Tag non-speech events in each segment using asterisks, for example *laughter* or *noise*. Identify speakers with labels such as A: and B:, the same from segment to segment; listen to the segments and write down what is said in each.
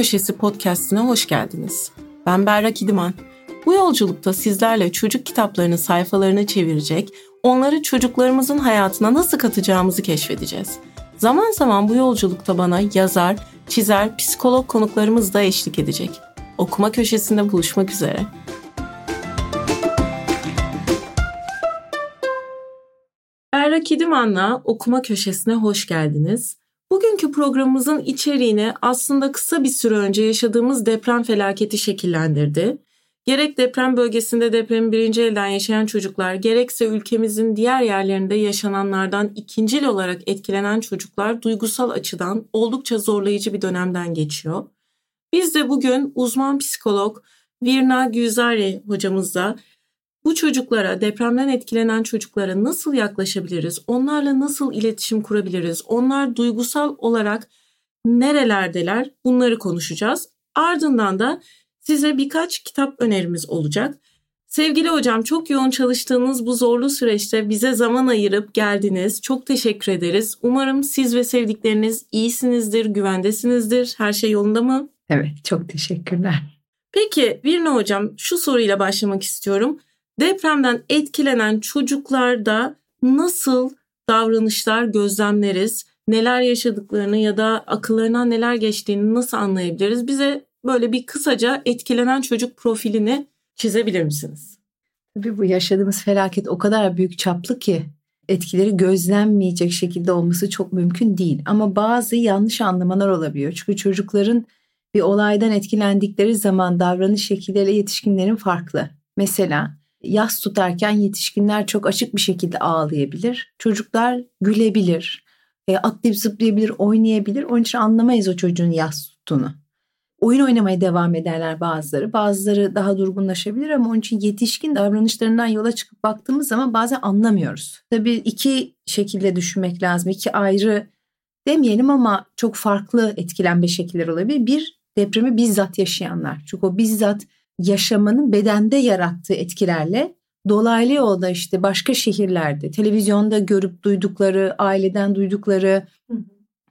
A: Köşesi podcastine hoş geldiniz. Ben Berrak İdiman. Bu yolculukta sizlerle çocuk kitaplarının sayfalarını çevirecek, onları çocuklarımızın hayatına nasıl katacağımızı keşfedeceğiz. Zaman zaman bu yolculukta bana yazar, çizer, psikolog konuklarımız da eşlik edecek. Okuma Köşesi'nde buluşmak üzere. Berrak İdiman'la Okuma Köşesi'ne hoş geldiniz. Bugünkü programımızın içeriğini aslında kısa bir süre önce yaşadığımız deprem felaketi şekillendirdi. Gerek deprem bölgesinde depremi birinci elden yaşayan çocuklar, gerekse ülkemizin diğer yerlerinde yaşananlardan ikincil olarak etkilenen çocuklar duygusal açıdan oldukça zorlayıcı bir dönemden geçiyor. Biz de bugün uzman psikolog Virna Güzari hocamızla bu çocuklara, depremden etkilenen çocuklara nasıl yaklaşabiliriz? Onlarla nasıl iletişim kurabiliriz? Onlar duygusal olarak nerelerdeler? Bunları konuşacağız. Ardından da size birkaç kitap önerimiz olacak. Sevgili hocam çok yoğun çalıştığınız bu zorlu süreçte bize zaman ayırıp geldiniz. Çok teşekkür ederiz. Umarım siz ve sevdikleriniz iyisinizdir, güvendesinizdir. Her şey yolunda mı?
B: Evet, çok teşekkürler.
A: Peki Virna hocam şu soruyla başlamak istiyorum. Depremden etkilenen çocuklarda nasıl davranışlar gözlemleriz? Neler yaşadıklarını ya da akıllarından neler geçtiğini nasıl anlayabiliriz? Bize böyle bir kısaca etkilenen çocuk profilini çizebilir misiniz?
B: Tabii bu yaşadığımız felaket o kadar büyük çaplı ki etkileri gözlenmeyecek şekilde olması çok mümkün değil. Ama bazı yanlış anlamalar olabiliyor. Çünkü çocukların bir olaydan etkilendikleri zaman davranış şekilleriyle yetişkinlerin farklı. Mesela yas tutarken yetişkinler çok açık bir şekilde ağlayabilir. Çocuklar gülebilir, e, atlayıp zıplayabilir, oynayabilir. Onun için anlamayız o çocuğun yas tuttuğunu. Oyun oynamaya devam ederler bazıları. Bazıları daha durgunlaşabilir ama onun için yetişkin davranışlarından yola çıkıp baktığımız zaman bazen anlamıyoruz. Tabii iki şekilde düşünmek lazım. İki ayrı demeyelim ama çok farklı etkilenme şekilleri olabilir. Bir, depremi bizzat yaşayanlar. Çünkü o bizzat yaşamanın bedende yarattığı etkilerle dolaylı yolda işte başka şehirlerde televizyonda görüp duydukları, aileden duydukları,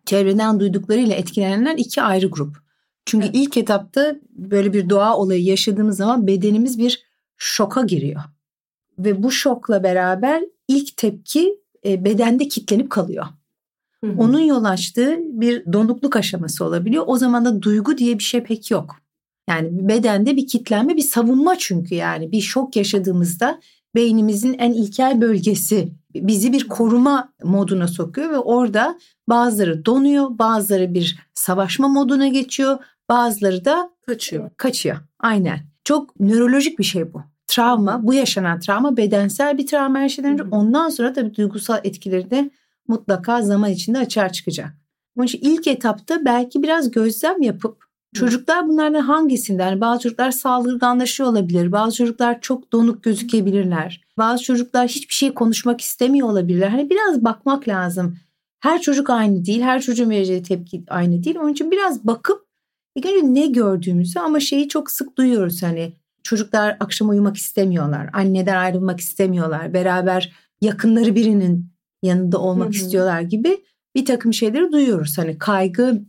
B: çevreden duyduklarıyla etkilenenler iki ayrı grup. Çünkü evet. ilk etapta böyle bir doğa olayı yaşadığımız zaman bedenimiz bir şoka giriyor. Ve bu şokla beraber ilk tepki e, bedende kitlenip kalıyor. Hı hı. Onun yol açtığı bir donukluk aşaması olabiliyor. O zaman da duygu diye bir şey pek yok. Yani bedende bir kitlenme, bir savunma çünkü yani bir şok yaşadığımızda beynimizin en ilkel bölgesi bizi bir koruma moduna sokuyor ve orada bazıları donuyor, bazıları bir savaşma moduna geçiyor, bazıları da
A: kaçıyor.
B: Kaçıyor. Aynen. Çok nörolojik bir şey bu. Travma, bu yaşanan travma bedensel bir travma her şeyden önce. Ondan sonra tabii duygusal etkileri de mutlaka zaman içinde açığa çıkacak. Onun için ilk etapta belki biraz gözlem yapıp Çocuklar bunlardan hangisinden? Yani bazı çocuklar saldırganlaşıyor olabilir. Bazı çocuklar çok donuk gözükebilirler. Bazı çocuklar hiçbir şey konuşmak istemiyor olabilirler. Hani biraz bakmak lazım. Her çocuk aynı değil. Her çocuğun vereceği tepki aynı değil. Onun için biraz bakıp ilk önce ne gördüğümüzü ama şeyi çok sık duyuyoruz hani çocuklar akşam uyumak istemiyorlar. Anneden ayrılmak istemiyorlar. Beraber yakınları birinin yanında olmak hı hı. istiyorlar gibi bir takım şeyleri duyuyoruz. Hani kaygı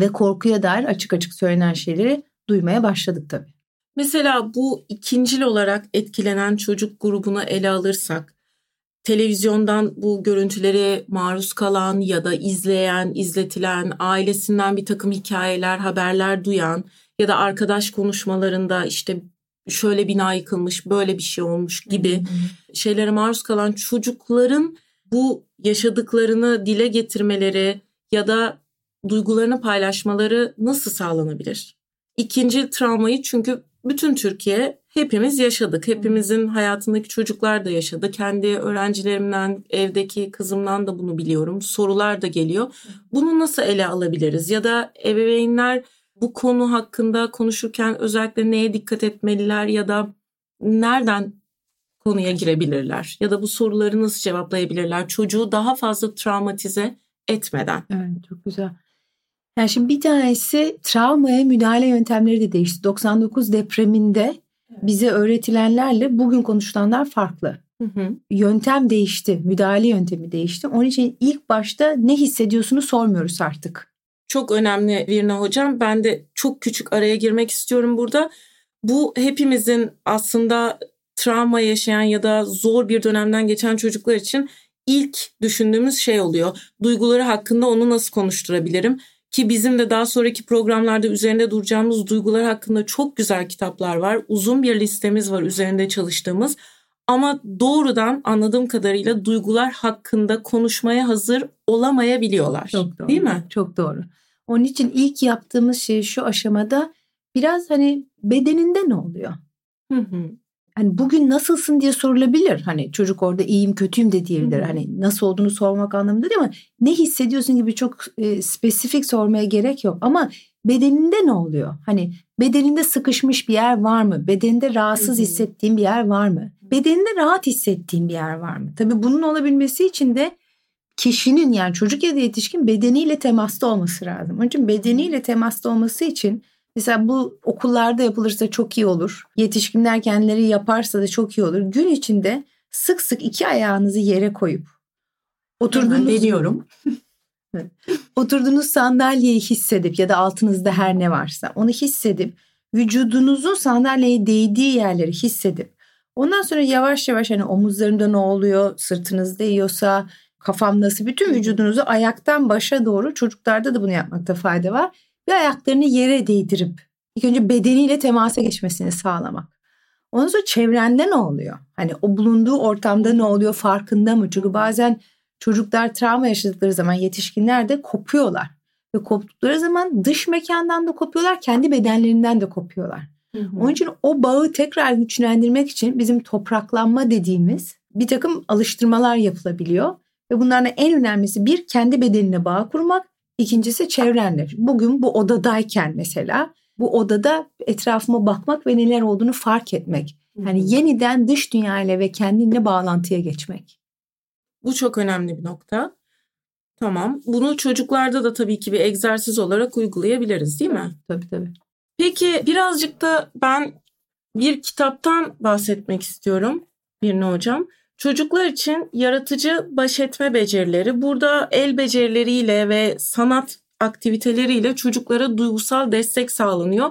B: ve korkuya dair açık açık söylenen şeyleri duymaya başladık tabii.
A: Mesela bu ikincil olarak etkilenen çocuk grubunu ele alırsak, televizyondan bu görüntülere maruz kalan ya da izleyen, izletilen, ailesinden bir takım hikayeler, haberler duyan ya da arkadaş konuşmalarında işte şöyle bina yıkılmış, böyle bir şey olmuş gibi şeylere maruz kalan çocukların bu yaşadıklarını dile getirmeleri ya da duygularını paylaşmaları nasıl sağlanabilir? İkinci travmayı çünkü bütün Türkiye hepimiz yaşadık. Hepimizin hayatındaki çocuklar da yaşadı. Kendi öğrencilerimden, evdeki kızımdan da bunu biliyorum. Sorular da geliyor. Bunu nasıl ele alabiliriz? Ya da ebeveynler bu konu hakkında konuşurken özellikle neye dikkat etmeliler ya da nereden konuya girebilirler? Ya da bu soruları nasıl cevaplayabilirler? Çocuğu daha fazla travmatize etmeden.
B: Evet çok güzel. Yani şimdi bir tanesi travmaya müdahale yöntemleri de değişti. 99 depreminde bize öğretilenlerle bugün konuşulanlar farklı.
A: Hı hı.
B: Yöntem değişti, müdahale yöntemi değişti. Onun için ilk başta ne hissediyorsunuz sormuyoruz artık.
A: Çok önemli Virna Hocam. Ben de çok küçük araya girmek istiyorum burada. Bu hepimizin aslında travma yaşayan ya da zor bir dönemden geçen çocuklar için ilk düşündüğümüz şey oluyor. Duyguları hakkında onu nasıl konuşturabilirim? Ki bizim de daha sonraki programlarda üzerinde duracağımız duygular hakkında çok güzel kitaplar var. Uzun bir listemiz var üzerinde çalıştığımız. Ama doğrudan anladığım kadarıyla duygular hakkında konuşmaya hazır olamayabiliyorlar.
B: Çok doğru.
A: Değil mi?
B: Çok doğru. Onun için ilk yaptığımız şey şu aşamada biraz hani bedeninde ne oluyor?
A: Hı hı.
B: Hani bugün nasılsın diye sorulabilir. Hani çocuk orada iyiyim kötüyüm de diyebilir.
A: Hı.
B: Hani nasıl olduğunu sormak anlamında değil ama ne hissediyorsun gibi çok e, spesifik sormaya gerek yok. Ama bedeninde ne oluyor? Hani bedeninde sıkışmış bir yer var mı? Bedeninde rahatsız
A: Hı hı.
B: hissettiğin bir yer var mı? Bedeninde rahat hissettiğin bir yer var mı? Tabii bunun olabilmesi için de kişinin yani çocuk ya da yetişkin bedeniyle temasta olması lazım. Onun için bedeniyle temasta olması için mesela bu okullarda yapılırsa çok iyi olur. Yetişkinler kendileri yaparsa da çok iyi olur. Gün içinde sık sık iki ayağınızı yere koyup oturduğunuz
A: deniyorum. *laughs*
B: oturduğunuz sandalyeyi hissedip ya da altınızda her ne varsa onu hissedip vücudunuzun sandalyeye değdiği yerleri hissedip ondan sonra yavaş yavaş hani omuzlarımda ne oluyor, sırtınız değiyorsa, kafam nasıl bütün vücudunuzu ayaktan başa doğru çocuklarda da bunu yapmakta fayda var. Ve ayaklarını yere değdirip ilk önce bedeniyle temasa geçmesini sağlamak. Ondan sonra çevrende ne oluyor? Hani o bulunduğu ortamda ne oluyor farkında mı? Çünkü bazen çocuklar travma yaşadıkları zaman yetişkinler de kopuyorlar. Ve koptukları zaman dış mekandan da kopuyorlar, kendi bedenlerinden de kopuyorlar.
A: Hı hı.
B: Onun için o bağı tekrar güçlendirmek için bizim topraklanma dediğimiz bir takım alıştırmalar yapılabiliyor. Ve bunlardan en önemlisi bir kendi bedenine bağ kurmak, ikincisi çevrenle. Bugün bu odadayken mesela bu odada etrafıma bakmak ve neler olduğunu fark etmek. Yani yeniden dış dünyayla ve kendinle bağlantıya geçmek.
A: Bu çok önemli bir nokta. Tamam. Bunu çocuklarda da tabii ki bir egzersiz olarak uygulayabiliriz değil mi?
B: Tabii tabii.
A: Peki birazcık da ben bir kitaptan bahsetmek istiyorum Birne Hocam. Çocuklar için yaratıcı baş etme becerileri. Burada el becerileriyle ve sanat aktiviteleriyle çocuklara duygusal destek sağlanıyor.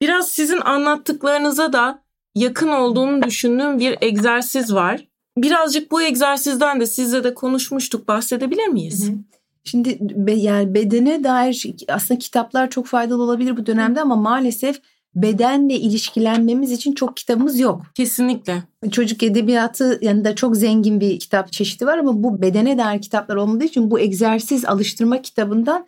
A: Biraz sizin anlattıklarınıza da yakın olduğunu düşündüğüm bir egzersiz var. Birazcık bu egzersizden de sizle de konuşmuştuk. Bahsedebilir miyiz?
B: Hı hı. Şimdi be, yani bedene dair aslında kitaplar çok faydalı olabilir bu dönemde ama maalesef bedenle ilişkilenmemiz için çok kitabımız yok.
A: Kesinlikle.
B: Çocuk edebiyatı yanında çok zengin bir kitap çeşidi var ama bu bedene dair kitaplar olmadığı için bu egzersiz alıştırma kitabından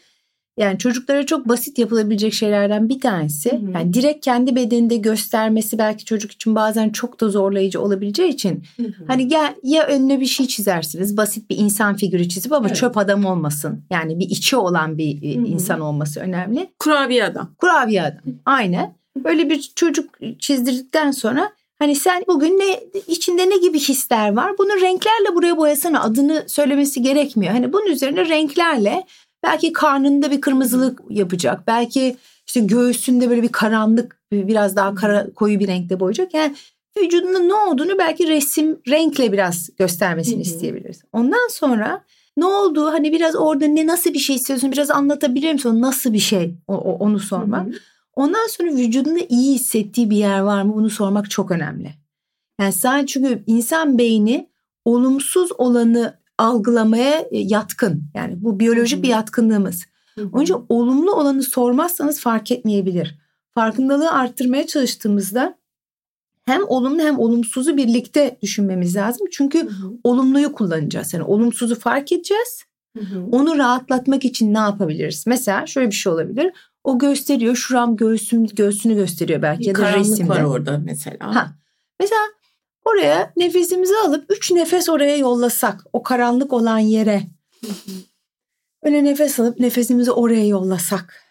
B: yani çocuklara çok basit yapılabilecek şeylerden bir tanesi.
A: Hı hı.
B: Yani direkt kendi bedeninde göstermesi belki çocuk için bazen çok da zorlayıcı olabileceği için Hani gel ya önüne bir şey çizersiniz. Basit bir insan figürü çizip ama
A: Evet.
B: çöp adam olmasın. Yani bir içi olan bir e,
A: Hı hı.
B: insan olması önemli.
A: Kurabiye adam.
B: Kurabiye adam. Aynen. Böyle bir çocuk çizdirdikten sonra hani sen bugün ne içinde ne gibi hisler var? Bunu renklerle buraya boyasana. Adını söylemesi gerekmiyor. Hani bunun üzerine renklerle belki karnında bir kırmızılık yapacak. Belki işte göğsünde böyle bir karanlık biraz daha kara, koyu bir renkte boyayacak. Yani vücudunda ne olduğunu belki resim renkle biraz göstermesini
A: Hı hı.
B: isteyebiliriz. Ondan sonra ne oldu hani biraz orada ne nasıl bir şey istiyorsun biraz anlatabilir misin? Nasıl bir şey o, o- onu sormak.
A: Hı hı.
B: Ondan sonra vücudunda iyi hissettiği bir yer var mı bunu sormak çok önemli. Yani sadece çünkü insan beyni olumsuz olanı algılamaya e, yatkın. Yani bu biyolojik bir yatkınlığımız. Onun için olumlu olanı sormazsanız fark etmeyebilir. Farkındalığı arttırmaya çalıştığımızda hem olumlu hem olumsuzu birlikte düşünmemiz lazım. Çünkü olumluyu kullanacağız. Yani olumsuzu fark edeceğiz. Onu rahatlatmak için ne yapabiliriz? Mesela şöyle bir şey olabilir. O gösteriyor şuram göğsüm göğsünü gösteriyor belki
A: Bir
B: ya da resimde.
A: var orada mesela.
B: Ha. Mesela oraya nefesimizi alıp üç nefes oraya yollasak o karanlık olan yere. Öyle nefes alıp nefesimizi oraya yollasak.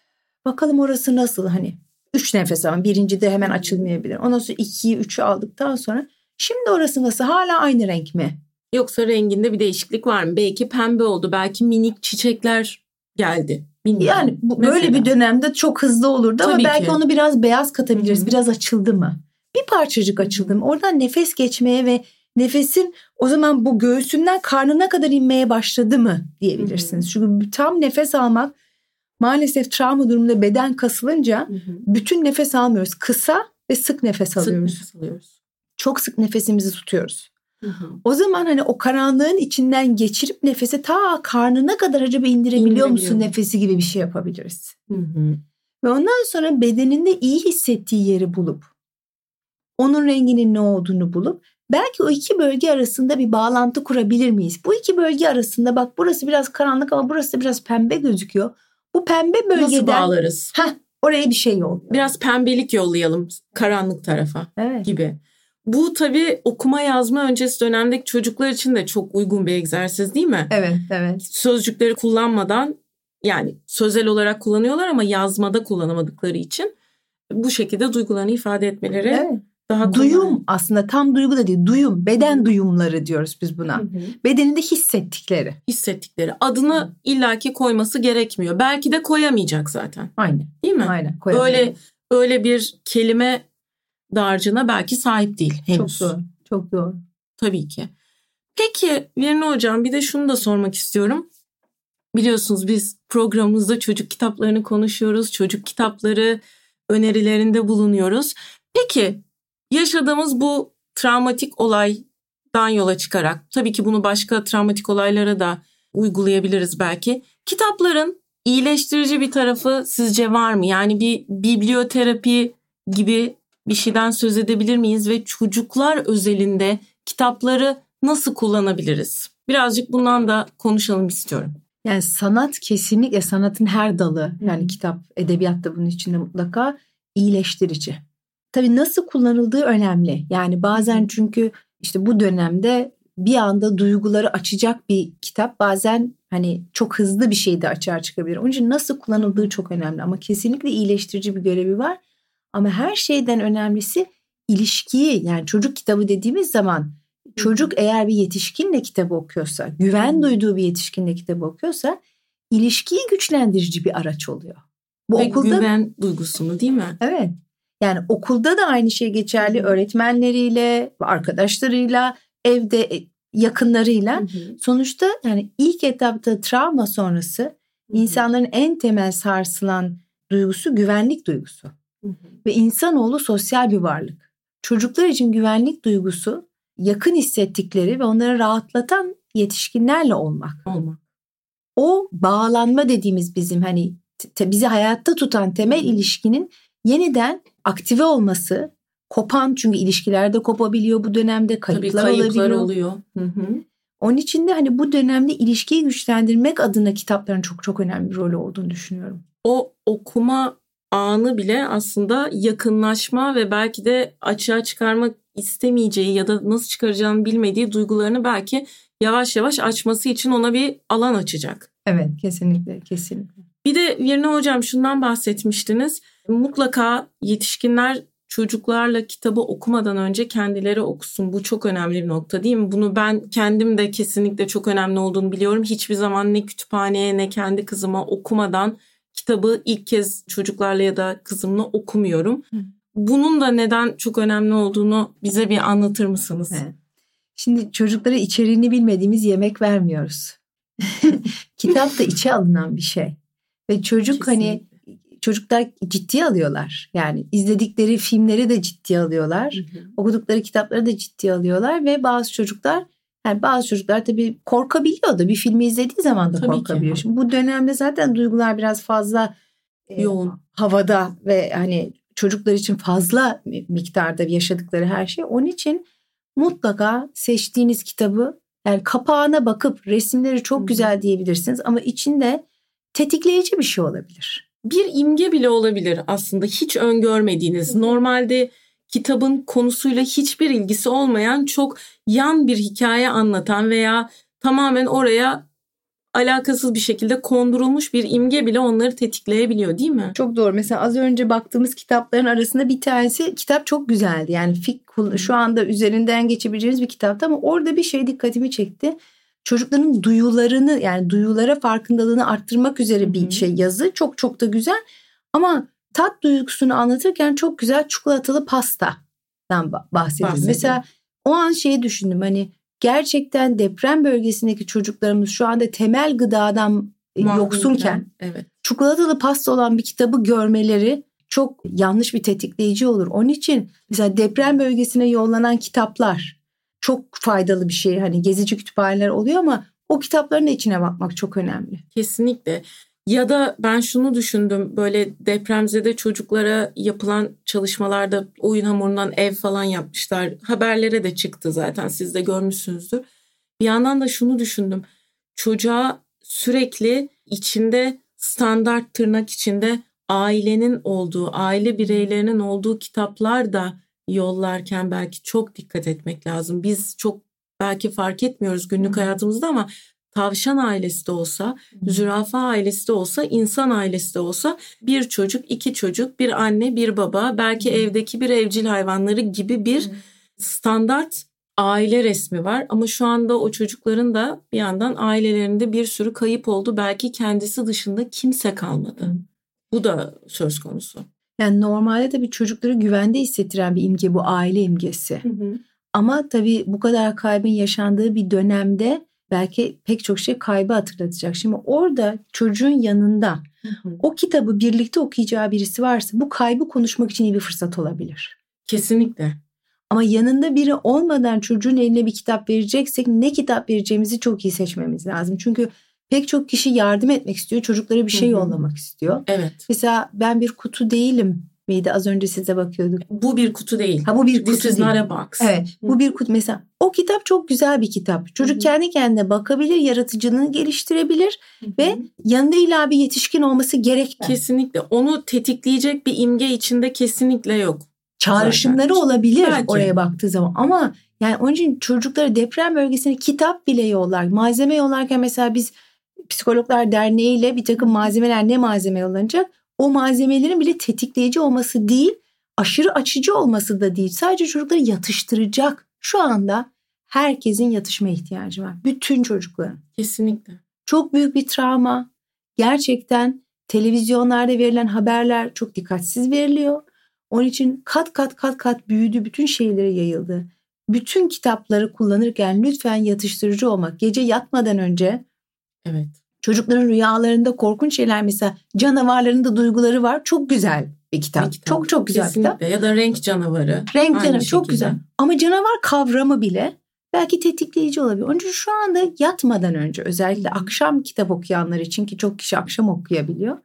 B: Bakalım orası nasıl hani. Üç nefes ama birinci de hemen açılmayabilir. Ondan sonra ikiyi üçü aldıktan sonra şimdi orası nasıl hala aynı renk mi?
A: Yoksa renginde bir değişiklik var mı? Belki pembe oldu. Belki minik çiçekler geldi. Bilmiyorum.
B: Yani bu, böyle bir dönemde çok hızlı olurdu ama
A: Tabii
B: belki
A: ki.
B: onu biraz beyaz katabiliriz.
A: Hı hı.
B: Biraz açıldı mı? Bir parçacık açıldı mı? Oradan nefes geçmeye ve nefesin o zaman bu göğsünden karnına kadar inmeye başladı mı diyebilirsiniz. Çünkü tam nefes almak maalesef travma durumunda beden kasılınca
A: Hı hı.
B: bütün nefes almıyoruz. Kısa ve sık nefes
A: Sık
B: alıyoruz.
A: nefes alıyoruz.
B: Çok sık nefesimizi tutuyoruz.
A: Hı hı.
B: O zaman hani o karanlığın içinden geçirip nefesi ta karnına kadar acaba indirebiliyor musun nefesi gibi bir şey yapabiliriz.
A: Hı hı.
B: Ve ondan sonra bedeninde iyi hissettiği yeri bulup onun renginin ne olduğunu bulup belki o iki bölge arasında bir bağlantı kurabilir miyiz? Bu iki bölge arasında bak burası biraz karanlık ama burası da biraz pembe gözüküyor. Bu pembe
A: Nasıl
B: bölgeden
A: bağlarız?
B: Heh, oraya bir şey yol.
A: Biraz pembelik yollayalım karanlık tarafa
B: Evet.
A: gibi. Bu tabii okuma yazma öncesi dönemdeki çocuklar için de çok uygun bir egzersiz değil mi?
B: Evet, evet.
A: Sözcükleri kullanmadan yani sözel olarak kullanıyorlar ama yazmada kullanamadıkları için bu şekilde duygularını ifade etmeleri
B: evet.
A: daha kolay.
B: Duyum aslında tam duygu da değil. Duyum, beden duyumları diyoruz biz
A: Hı
B: buna.
A: hı.
B: Bedeninde hissettikleri.
A: hissettikleri. Adını illaki koyması gerekmiyor. Belki de koyamayacak zaten.
B: Aynen.
A: Değil mi?
B: Aynen. koyabiliriz.
A: Öyle öyle bir kelime dağarcığına belki sahip değil henüz.
B: Çok doğru. Çok doğru.
A: Tabii ki. Peki Virne Hocam bir de şunu da sormak istiyorum. Biliyorsunuz biz programımızda çocuk kitaplarını konuşuyoruz. Çocuk kitapları önerilerinde bulunuyoruz. Peki yaşadığımız bu travmatik olaydan yola çıkarak tabii ki bunu başka travmatik olaylara da uygulayabiliriz belki. Kitapların iyileştirici bir tarafı sizce var mı? Yani bir biblioterapi gibi bir şeyden söz edebilir miyiz ve çocuklar özelinde kitapları nasıl kullanabiliriz? Birazcık bundan da konuşalım istiyorum.
B: Yani sanat kesinlikle sanatın her dalı yani kitap, edebiyat da bunun içinde mutlaka iyileştirici. Tabii nasıl kullanıldığı önemli. Yani bazen çünkü işte bu dönemde bir anda duyguları açacak bir kitap bazen hani çok hızlı bir şey de açığa çıkabilir. Onun için nasıl kullanıldığı çok önemli ama kesinlikle iyileştirici bir görevi var. Ama her şeyden önemlisi ilişkiyi yani çocuk kitabı dediğimiz zaman çocuk eğer bir yetişkinle kitabı okuyorsa, güven duyduğu bir yetişkinle kitabı okuyorsa ilişkiyi güçlendirici bir araç oluyor. Bu
A: Ve
B: okulda
A: güven duygusunu değil mi?
B: evet. Yani okulda da aynı şey geçerli. Öğretmenleriyle, arkadaşlarıyla, evde e, yakınlarıyla. Sonuçta yani ilk etapta travma sonrası insanların en temel sarsılan duygusu güvenlik duygusu. Ve insanoğlu sosyal bir varlık. Çocuklar için güvenlik duygusu yakın hissettikleri ve onları rahatlatan yetişkinlerle olmak.
A: Olmak.
B: O bağlanma dediğimiz bizim hani te- bizi hayatta tutan temel ilişkinin yeniden aktive olması, kopan çünkü ilişkilerde kopabiliyor bu dönemde
A: Tabii
B: kayıplar,
A: kayıplar
B: olabiliyor.
A: oluyor. Hı hı.
B: Onun için de hani bu dönemde ilişkiyi güçlendirmek adına kitapların çok çok önemli bir rolü olduğunu düşünüyorum.
A: O okuma anı bile aslında yakınlaşma ve belki de açığa çıkarmak istemeyeceği ya da nasıl çıkaracağını bilmediği duygularını belki yavaş yavaş açması için ona bir alan açacak.
B: Evet kesinlikle kesinlikle.
A: Bir de Virne Hocam şundan bahsetmiştiniz. Mutlaka yetişkinler çocuklarla kitabı okumadan önce kendileri okusun. Bu çok önemli bir nokta değil mi? Bunu ben kendim de kesinlikle çok önemli olduğunu biliyorum. Hiçbir zaman ne kütüphaneye ne kendi kızıma okumadan kitabı ilk kez çocuklarla ya da kızımla okumuyorum. Bunun da neden çok önemli olduğunu bize bir anlatır mısınız?
B: Evet. Şimdi çocuklara içeriğini bilmediğimiz yemek vermiyoruz. *laughs* Kitap da içe alınan bir şey. Ve çocuk hani çocuklar ciddiye alıyorlar. Yani izledikleri filmleri de ciddiye alıyorlar. Okudukları kitapları da ciddiye alıyorlar ve bazı çocuklar yani bazı çocuklar tabii korkabiliyor da bir filmi izlediği zaman da
A: Tabii ki.
B: korkabiliyor. Şimdi bu dönemde zaten duygular biraz fazla e,
A: Yoğun.
B: havada ve hani çocuklar için fazla miktarda yaşadıkları her şey. Onun için mutlaka seçtiğiniz kitabı yani kapağına bakıp resimleri çok güzel diyebilirsiniz ama içinde tetikleyici bir şey olabilir.
A: bir imge bile olabilir aslında hiç öngörmediğiniz. Normalde kitabın konusuyla hiçbir ilgisi olmayan çok yan bir hikaye anlatan veya tamamen oraya alakasız bir şekilde kondurulmuş bir imge bile onları tetikleyebiliyor değil mi?
B: Çok doğru. Mesela az önce baktığımız kitapların arasında bir tanesi kitap çok güzeldi. Yani fik şu anda üzerinden geçebileceğiniz bir kitaptı ama orada bir şey dikkatimi çekti. Çocukların duyularını yani duyulara farkındalığını arttırmak üzere bir şey yazı. Çok çok da güzel. Ama tat duygusunu anlatırken çok güzel çikolatalı pastadan ba- bahsediyor. Mesela o an şeyi düşündüm hani gerçekten deprem bölgesindeki çocuklarımız şu anda temel gıdadan e, yoksunken
A: evet.
B: çikolatalı pasta olan bir kitabı görmeleri çok yanlış bir tetikleyici olur. Onun için mesela deprem bölgesine yollanan kitaplar çok faydalı bir şey. Hani gezici kütüphaneler oluyor ama o kitapların içine bakmak çok önemli.
A: Kesinlikle. Ya da ben şunu düşündüm böyle depremzede çocuklara yapılan çalışmalarda oyun hamurundan ev falan yapmışlar. Haberlere de çıktı zaten siz de görmüşsünüzdür. Bir yandan da şunu düşündüm. Çocuğa sürekli içinde standart tırnak içinde ailenin olduğu, aile bireylerinin olduğu kitaplar da yollarken belki çok dikkat etmek lazım. Biz çok belki fark etmiyoruz günlük hayatımızda ama tavşan ailesi de olsa, zürafa ailesi de olsa, insan ailesi de olsa bir çocuk, iki çocuk, bir anne, bir baba, belki evdeki bir evcil hayvanları gibi bir standart aile resmi var. Ama şu anda o çocukların da bir yandan ailelerinde bir sürü kayıp oldu. Belki kendisi dışında kimse kalmadı. Bu da söz konusu.
B: Yani normalde tabii çocukları güvende hissettiren bir imge bu aile imgesi. Ama tabii bu kadar kaybın yaşandığı bir dönemde belki pek çok şey kaybı hatırlatacak. Şimdi orada çocuğun yanında o kitabı birlikte okuyacağı birisi varsa bu kaybı konuşmak için iyi bir fırsat olabilir.
A: Kesinlikle.
B: Ama yanında biri olmadan çocuğun eline bir kitap vereceksek ne kitap vereceğimizi çok iyi seçmemiz lazım. Çünkü pek çok kişi yardım etmek istiyor, çocuklara bir şey
A: Hı hı.
B: yollamak istiyor.
A: Evet.
B: Mesela ben bir kutu değilim miydi? Az önce size bakıyorduk.
A: Bu bir kutu değil.
B: Ha bu bir
A: This
B: kutu
A: is
B: değil.
A: not a box.
B: Evet bu bir kutu mesela o kitap çok güzel bir kitap. Çocuk
A: Hı hı.
B: kendi kendine bakabilir, yaratıcılığını geliştirebilir ve yanında illa bir yetişkin olması gerekmez.
A: Kesinlikle. Onu tetikleyecek bir imge içinde kesinlikle yok.
B: Çağrışımları
A: Zaten.
B: olabilir
A: Belki.
B: oraya baktığı zaman ama yani onun için çocuklara deprem bölgesine kitap bile yollar. Malzeme yollarken mesela biz Psikologlar Derneği ile bir takım malzemeler ne malzeme yollanacak? O malzemelerin bile tetikleyici olması değil, aşırı açıcı olması da değil. Sadece çocukları yatıştıracak. Şu anda herkesin yatışma ihtiyacı var. Bütün çocukların.
A: Kesinlikle.
B: Çok büyük bir travma. Gerçekten televizyonlarda verilen haberler çok dikkatsiz veriliyor. Onun için kat kat kat kat büyüdü, bütün şeylere yayıldı. Bütün kitapları kullanırken lütfen yatıştırıcı olmak. Gece yatmadan önce
A: Evet.
B: Çocukların rüyalarında korkunç şeyler mesela canavarların da duyguları var. Çok güzel bir kitap.
A: Bir kitap.
B: Çok çok güzel
A: Kesinlikle.
B: kitap.
A: Ya da renk canavarı.
B: Renk
A: Aynı
B: canavarı çok
A: şekilde.
B: güzel. Ama canavar kavramı bile belki tetikleyici olabilir. Onun için şu anda yatmadan önce özellikle akşam kitap okuyanlar için ki çok kişi akşam okuyabiliyor.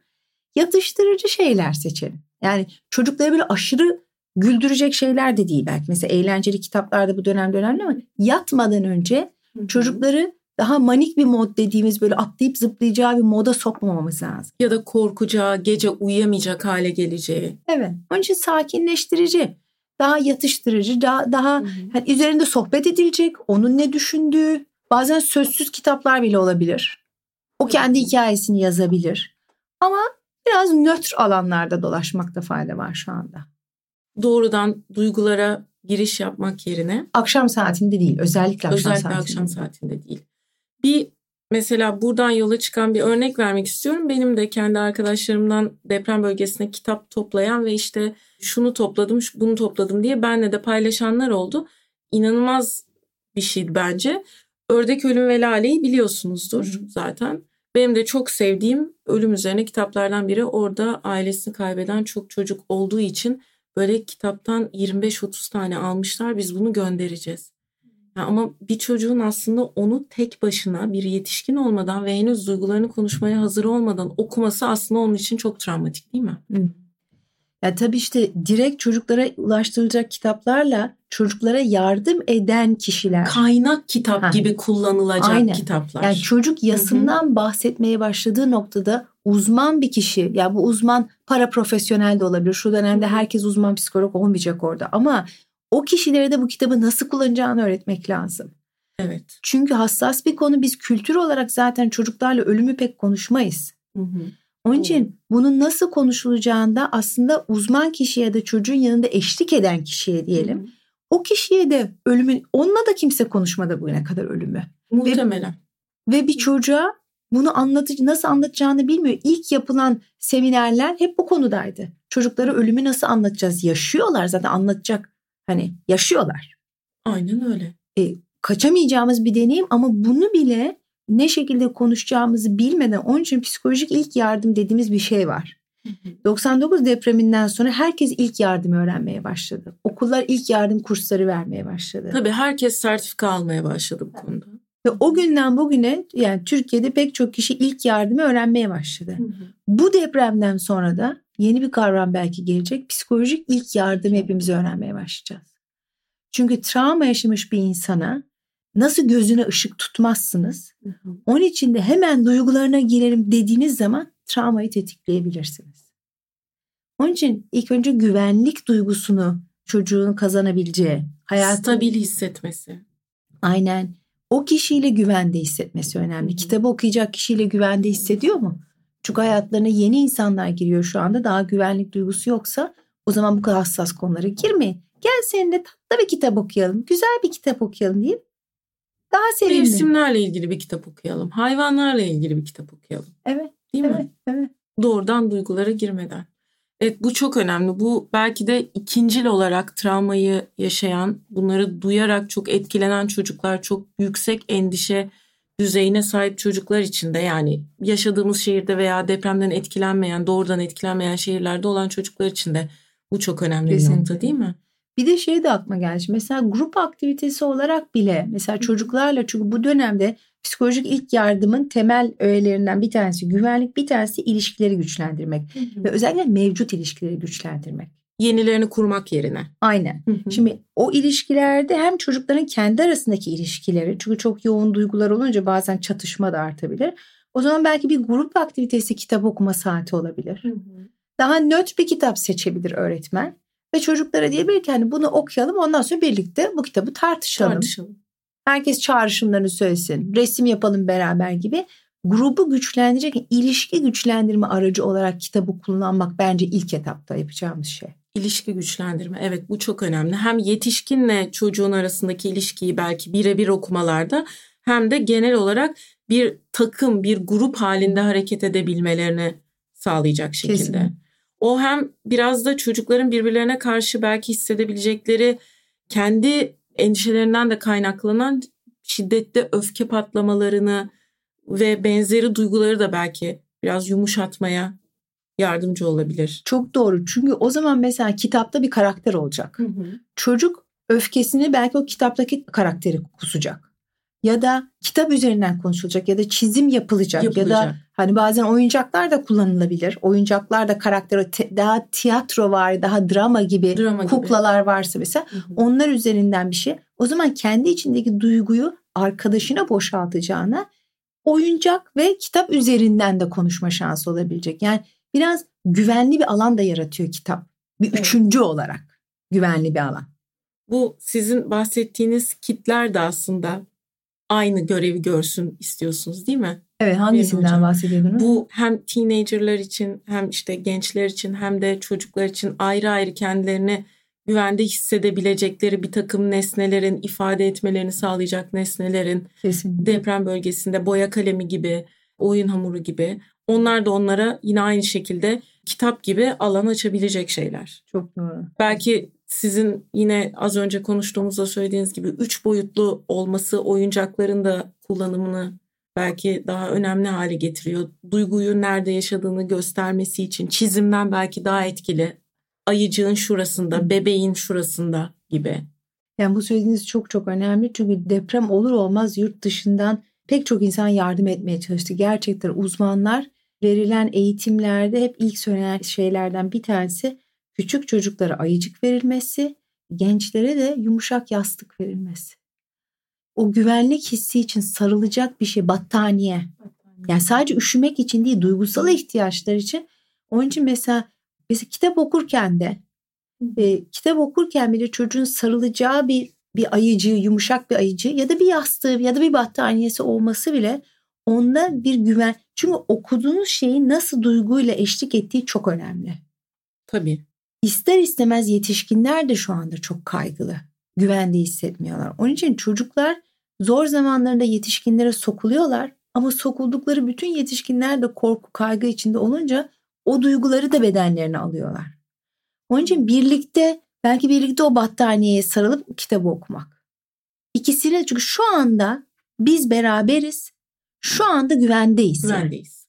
B: Yatıştırıcı şeyler seçelim. Yani çocukları böyle aşırı güldürecek şeyler de değil belki. Mesela eğlenceli kitaplarda bu dönemde önemli ama yatmadan önce çocukları daha manik bir mod dediğimiz böyle atlayıp zıplayacağı bir moda sokmamamız lazım.
A: Ya da korkacağı, gece uyuyamayacak hale geleceği.
B: Evet. Onun için sakinleştirici, daha yatıştırıcı, daha, daha hani üzerinde sohbet edilecek, onun ne düşündüğü, bazen sözsüz kitaplar bile olabilir. O kendi hikayesini yazabilir. Ama biraz nötr alanlarda dolaşmakta fayda var şu anda.
A: Doğrudan duygulara giriş yapmak yerine
B: Akşam saatinde değil, özellikle akşam
A: özellikle
B: saatinde.
A: akşam saatinde değil. Bir mesela buradan yola çıkan bir örnek vermek istiyorum. Benim de kendi arkadaşlarımdan deprem bölgesine kitap toplayan ve işte şunu topladım, bunu topladım diye benle de paylaşanlar oldu. İnanılmaz bir şeydi bence. Ördek Ölüm ve Lale'yi biliyorsunuzdur zaten. Benim de çok sevdiğim ölüm üzerine kitaplardan biri. Orada ailesini kaybeden çok çocuk olduğu için böyle kitaptan 25-30 tane almışlar. Biz bunu göndereceğiz. Ama bir çocuğun aslında onu tek başına bir yetişkin olmadan ve henüz duygularını konuşmaya hazır olmadan okuması aslında onun için çok travmatik değil mi?
B: Ya tabii işte direkt çocuklara ulaştırılacak kitaplarla çocuklara yardım eden kişiler.
A: Kaynak kitap
B: Ha.
A: gibi kullanılacak
B: Aynen.
A: kitaplar.
B: Yani çocuk yasından bahsetmeye başladığı noktada uzman bir kişi ya bu uzman para profesyonel de olabilir. Şu dönemde herkes uzman psikolog olmayacak orada ama o kişilere de bu kitabı nasıl kullanacağını öğretmek lazım.
A: evet.
B: Çünkü hassas bir konu biz kültür olarak zaten çocuklarla ölümü pek konuşmayız.
A: Hı hı.
B: Onun için bunun nasıl konuşulacağında aslında uzman kişiye ya da çocuğun yanında eşlik eden kişiye diyelim. O kişiye de ölümün onunla da kimse konuşmadı bugüne kadar ölümü.
A: Muhtemelen.
B: Ve bir çocuğa bunu anlatıcı nasıl anlatacağını bilmiyor. İlk yapılan seminerler hep bu konudaydı. Çocuklara ölümü nasıl anlatacağız? Yaşıyorlar zaten anlatacak. Hani yaşıyorlar.
A: Aynen öyle.
B: Kaçamayacağımız bir deneyim ama bunu bile ne şekilde konuşacağımızı bilmeden onun için psikolojik ilk yardım dediğimiz bir şey var. 99 depreminden sonra herkes ilk yardım öğrenmeye başladı. Okullar ilk yardım kursları vermeye başladı.
A: Tabii herkes sertifika almaya başladı bu konuda.
B: Ve o günden bugüne yani Türkiye'de pek çok kişi ilk yardımı öğrenmeye başladı. Bu depremden sonra da yeni bir kavram belki gelecek. Psikolojik ilk yardım hepimiz öğrenmeye başlayacağız. Çünkü travma yaşamış bir insana nasıl gözüne ışık tutmazsınız? Onun için de hemen duygularına girelim dediğiniz zaman travmayı tetikleyebilirsiniz. Onun için ilk önce güvenlik duygusunu çocuğun kazanabileceği, hayatın
A: Stabil hissetmesi.
B: aynen o kişiyle güvende hissetmesi önemli. Kitabı okuyacak kişiyle güvende hissediyor mu? Çünkü hayatlarına yeni insanlar giriyor şu anda. Daha güvenlik duygusu yoksa o zaman bu kadar hassas konulara girmeyin. Gel seninle tatlı bir kitap okuyalım. Güzel bir kitap okuyalım deyip daha sevimli.
A: Mevsimlerle ilgili bir kitap okuyalım. Hayvanlarla ilgili bir kitap okuyalım.
B: Evet,
A: Değil mi?
B: evet, evet.
A: Doğrudan duygulara girmeden. Evet bu çok önemli. Bu belki de ikincil olarak travmayı yaşayan, bunları duyarak çok etkilenen çocuklar, çok yüksek endişe düzeyine sahip çocuklar için de yani yaşadığımız şehirde veya depremden etkilenmeyen, doğrudan etkilenmeyen şehirlerde olan çocuklar için de bu çok önemli bir
B: Kesinlikle.
A: nokta değil mi?
B: Bir de şey de aklıma geldi. Mesela grup aktivitesi olarak bile mesela çocuklarla çünkü bu dönemde psikolojik ilk yardımın temel öğelerinden bir tanesi güvenlik, bir tanesi ilişkileri güçlendirmek ve özellikle mevcut ilişkileri güçlendirmek.
A: Yenilerini kurmak yerine.
B: Aynen. Şimdi o ilişkilerde hem çocukların kendi arasındaki ilişkileri çünkü çok yoğun duygular olunca bazen çatışma da artabilir. O zaman belki bir grup aktivitesi kitap okuma saati olabilir. Daha nötr bir kitap seçebilir öğretmen. Ve çocuklara diyebilir ki hani bunu okuyalım ondan sonra birlikte bu kitabı tartışalım.
A: Tartışalım.
B: Herkes çağrışımlarını söylesin. Resim yapalım beraber gibi. Grubu güçlendirecek, ilişki güçlendirme aracı olarak kitabı kullanmak bence ilk etapta yapacağımız şey.
A: İlişki güçlendirme. Evet bu çok önemli. Hem yetişkinle çocuğun arasındaki ilişkiyi belki birebir okumalarda hem de genel olarak bir takım, bir grup halinde hareket edebilmelerini sağlayacak şekilde.
B: Kesinlikle.
A: O hem biraz da çocukların birbirlerine karşı belki hissedebilecekleri kendi endişelerinden de kaynaklanan şiddetli öfke patlamalarını ve benzeri duyguları da belki biraz yumuşatmaya yardımcı olabilir.
B: Çok doğru. Çünkü o zaman mesela kitapta bir karakter olacak. Çocuk öfkesini belki o kitaptaki karakteri kusacak. Ya da kitap üzerinden konuşulacak ya da çizim yapılacak, ya da
A: Yapılacak.
B: hani bazen oyuncaklar da kullanılabilir. Oyuncaklar da karakter te- daha tiyatro var, daha drama gibi
A: Drama gibi.
B: kuklalar varsa mesela onlar üzerinden bir şey. O zaman kendi içindeki duyguyu arkadaşına boşaltacağına oyuncak ve kitap üzerinden de konuşma şansı olabilecek. Yani biraz güvenli bir alan da yaratıyor kitap. Bir
A: Evet.
B: üçüncü olarak güvenli bir alan.
A: Bu sizin bahsettiğiniz kitler de aslında aynı görevi görsün istiyorsunuz değil mi?
B: Evet hangisinden bahsediyordunuz?
A: Bu hem teenagerlar için hem işte gençler için hem de çocuklar için ayrı ayrı kendilerini güvende hissedebilecekleri bir takım nesnelerin ifade etmelerini sağlayacak nesnelerin
B: Kesinlikle.
A: deprem bölgesinde boya kalemi gibi, oyun hamuru gibi onlar da onlara yine aynı şekilde kitap gibi alan açabilecek şeyler.
B: Çok doğru.
A: Belki sizin yine az önce konuştuğumuzda söylediğiniz gibi üç boyutlu olması oyuncakların da kullanımını belki daha önemli hale getiriyor. Duyguyu nerede yaşadığını göstermesi için çizimden belki daha etkili. Ayıcığın şurasında, bebeğin şurasında gibi.
B: Yani bu söylediğiniz çok çok önemli çünkü deprem olur olmaz yurt dışından pek çok insan yardım etmeye çalıştı. Gerçekten uzmanlar verilen eğitimlerde hep ilk söylenen şeylerden bir tanesi küçük çocuklara ayıcık verilmesi, gençlere de yumuşak yastık verilmesi. O güvenlik hissi için sarılacak bir şey battaniye. Yani sadece üşümek için değil duygusal ihtiyaçlar için. Onun için mesela, mesela kitap okurken de e, kitap okurken bile çocuğun sarılacağı bir bir ayıcı, yumuşak bir ayıcı ya da bir yastığı ya da bir battaniyesi olması bile onda bir güven. Çünkü okuduğunuz şeyi nasıl duyguyla eşlik ettiği çok önemli.
A: Tabii.
B: İster istemez yetişkinler de şu anda çok kaygılı. Güvende hissetmiyorlar. Onun için çocuklar zor zamanlarında yetişkinlere sokuluyorlar ama sokuldukları bütün yetişkinler de korku, kaygı içinde olunca o duyguları da bedenlerine alıyorlar. Onun için birlikte belki birlikte o battaniyeye sarılıp kitabı okumak. İkisine çünkü şu anda biz beraberiz. Şu anda güvendeyiz. yani.
A: Güvendeyiz.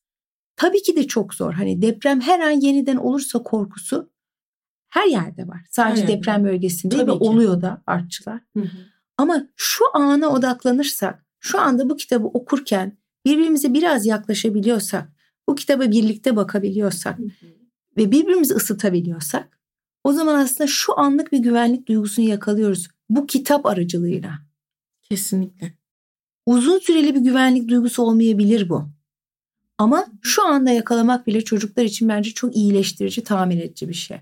B: Tabii ki de çok zor. Hani deprem her an yeniden olursa korkusu her yerde var. Sadece
A: Her yerde.
B: deprem bölgesinde
A: Tabii
B: ve
A: ki.
B: oluyor da artçılar.
A: Hı hı.
B: Ama şu ana odaklanırsak, şu anda bu kitabı okurken birbirimize biraz yaklaşabiliyorsak, bu kitaba birlikte bakabiliyorsak ve birbirimizi ısıtabiliyorsak o zaman aslında şu anlık bir güvenlik duygusunu yakalıyoruz. Bu kitap aracılığıyla.
A: Kesinlikle.
B: Uzun süreli bir güvenlik duygusu olmayabilir bu. Ama şu anda yakalamak bile çocuklar için bence çok iyileştirici, tamir edici bir şey.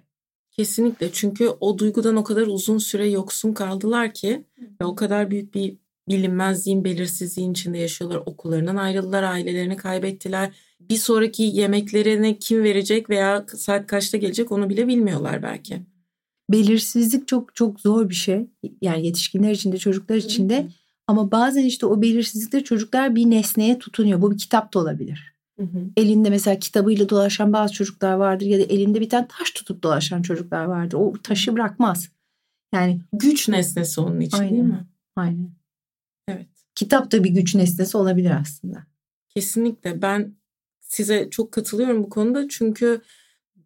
A: Kesinlikle çünkü o duygudan o kadar uzun süre yoksun kaldılar ki ve o kadar büyük bir bilinmezliğin, belirsizliğin içinde yaşıyorlar. Okullarından ayrıldılar, ailelerini kaybettiler. Bir sonraki yemeklerine kim verecek veya saat kaçta gelecek onu bile bilmiyorlar belki.
B: Belirsizlik çok çok zor bir şey. Yani yetişkinler için de çocuklar için de. Ama bazen işte o belirsizlikte çocuklar bir nesneye tutunuyor. Bu bir kitap da olabilir.
A: Hı hı.
B: Elinde mesela kitabıyla dolaşan bazı çocuklar vardır ya da elinde bir tane taş tutup dolaşan çocuklar vardır. O taşı bırakmaz. Yani
A: Güç nesnesi onun için değil
B: Aynen.
A: mi?
B: aynen.
A: Evet.
B: Kitap da bir güç nesnesi olabilir aslında.
A: Kesinlikle ben size çok katılıyorum bu konuda çünkü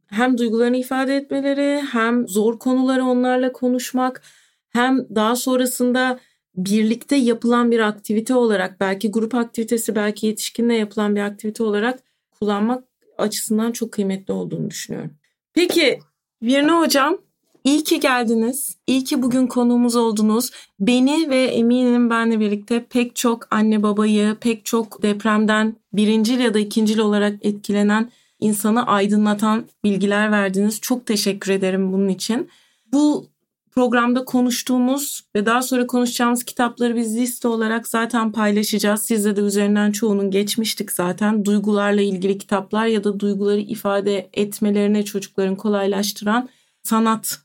A: hem duygularını ifade etmeleri hem zor konuları onlarla konuşmak hem daha sonrasında birlikte yapılan bir aktivite olarak belki grup aktivitesi belki yetişkinle yapılan bir aktivite olarak kullanmak açısından çok kıymetli olduğunu düşünüyorum. Peki Virne Hocam iyi ki geldiniz. İyi ki bugün konuğumuz oldunuz. Beni ve eminim benle birlikte pek çok anne babayı, pek çok depremden birincil ya da ikincil olarak etkilenen insanı aydınlatan bilgiler verdiniz. Çok teşekkür ederim bunun için. Bu programda konuştuğumuz ve daha sonra konuşacağımız kitapları biz liste olarak zaten paylaşacağız. Sizle de üzerinden çoğunun geçmiştik zaten. Duygularla ilgili kitaplar ya da duyguları ifade etmelerine çocukların kolaylaştıran sanat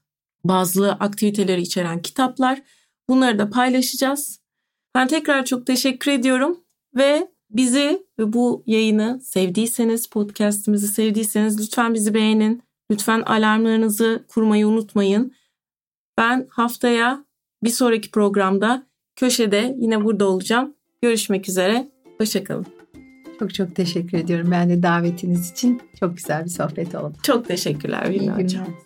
A: bazlı aktiviteleri içeren kitaplar. Bunları da paylaşacağız. Ben tekrar çok teşekkür ediyorum ve bizi ve bu yayını sevdiyseniz, podcastimizi sevdiyseniz lütfen bizi beğenin. Lütfen alarmlarınızı kurmayı unutmayın. Ben haftaya bir sonraki programda köşede yine burada olacağım. Görüşmek üzere. Hoşçakalın.
B: Çok çok teşekkür ediyorum ben de davetiniz için. Çok güzel bir sohbet oldu.
A: Çok teşekkürler
B: İyi
A: Vilna Hocam.
B: günler.